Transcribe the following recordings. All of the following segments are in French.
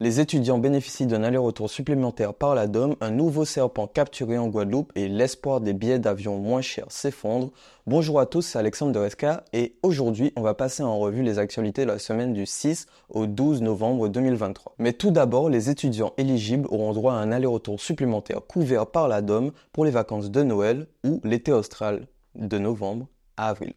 Les étudiants bénéficient d'un aller-retour supplémentaire par la Dôme, un nouveau serpent capturé en Guadeloupe et l'espoir des billets d'avion moins chers s'effondre. Bonjour à tous, c'est Alexandre de Resca et aujourd'hui on va passer en revue les actualités de la semaine du 6 au 12 novembre 2023. Mais tout d'abord, les étudiants éligibles auront droit à un aller-retour supplémentaire couvert par la Dôme pour les vacances de Noël ou l'été austral de novembre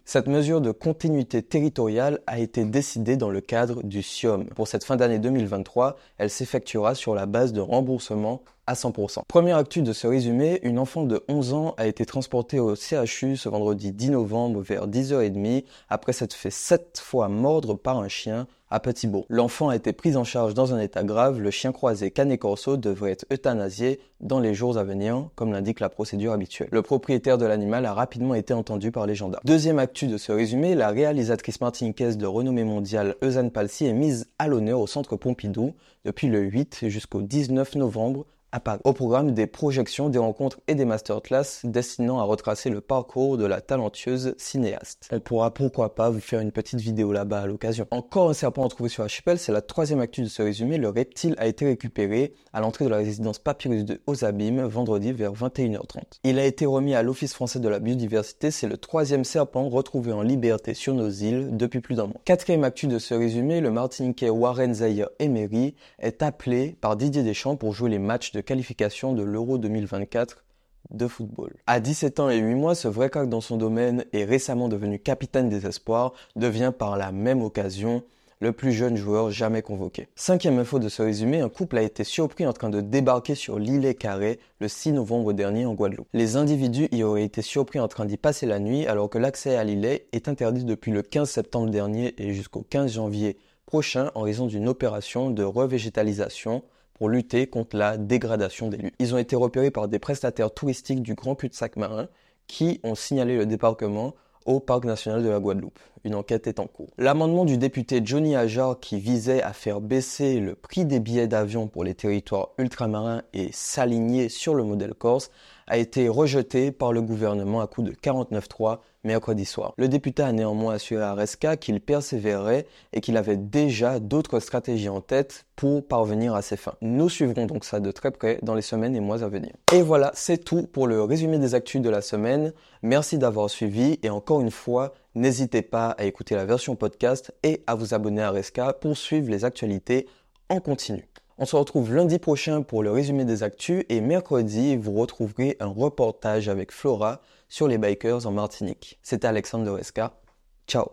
Cette mesure de continuité territoriale a été décidée dans le cadre du SIOM. Pour cette fin d'année 2023, elle s'effectuera sur la base de remboursement à 100%. Première actu de ce résumé, une enfant de 11 ans a été transportée au CHU ce vendredi 10 novembre vers 10h30 après s'être fait 7 fois mordre par un chien à Petit Beau. L'enfant a été pris en charge dans un état grave. Le chien croisé Canet Corso devrait être euthanasié dans les jours à venir, comme l'indique la procédure habituelle. Le propriétaire de l'animal a rapidement été entendu par les gendarmes. Deuxième actu de ce résumé, la réalisatrice martiniquaise de renommée mondiale Eusanne Palsy est mise à l'honneur au centre Pompidou depuis le 8 jusqu'au 19 novembre au programme des projections, des rencontres et des masterclass destinant à retracer le parcours de la talentueuse cinéaste. On pourra pourquoi pas vous faire une petite vidéo là-bas à l'occasion. Encore un serpent retrouvé sur l'archipel, c'est la troisième actu de ce résumé. Le reptile a été récupéré à l'entrée de la résidence Papyrus de Aux Abîmes vendredi vers 21h30. Il a été remis à l'Office français de la biodiversité. C'est le troisième serpent retrouvé en liberté sur nos îles depuis plus d'un mois. Quatrième actu de ce résumé, le Martiniquais Warren Zahir Emery est appelé par Didier Deschamps pour jouer les matchs de qualification de l'Euro 2024 de football. À 17 ans et 8 mois, ce vrai crack dans son domaine et récemment devenu capitaine des espoirs devient par la même occasion le plus jeune joueur jamais convoqué. Cinquième info de ce résumé, un couple a été surpris en train de débarquer sur l'îlet Carré le 6 novembre dernier en Guadeloupe. Les individus y auraient été surpris en train d'y passer la nuit alors que l'accès à l'îlet est interdit depuis le 15 septembre dernier et jusqu'au 15 janvier prochain en raison d'une opération de revégétalisation pour lutter contre la dégradation des lieux. Ils ont été repérés par des prestataires touristiques du Grand Cul-de-Sac marin qui ont signalé le débarquement au Parc national de la Guadeloupe. Une enquête est en cours. L'amendement du député Johnny Ajar qui visait à faire baisser le prix des billets d'avion pour les territoires ultramarins et s'aligner sur le modèle corse a été rejeté par le gouvernement à coup de 49.3 mercredi soir. Le député a néanmoins assuré à Resca qu'il persévérerait et qu'il avait déjà d'autres stratégies en tête pour parvenir à ses fins. Nous suivrons donc ça de très près dans les semaines et mois à venir. Et voilà, c'est tout pour le résumé des actus de la semaine. Merci d'avoir suivi et encore une fois, n'hésitez pas à écouter la version podcast et à vous abonner à Resca pour suivre les actualités en continu. On se retrouve lundi prochain pour le résumé des actus et mercredi, vous retrouverez un reportage avec Flora sur les bikers en Martinique. C'était Alexandre Resca. Ciao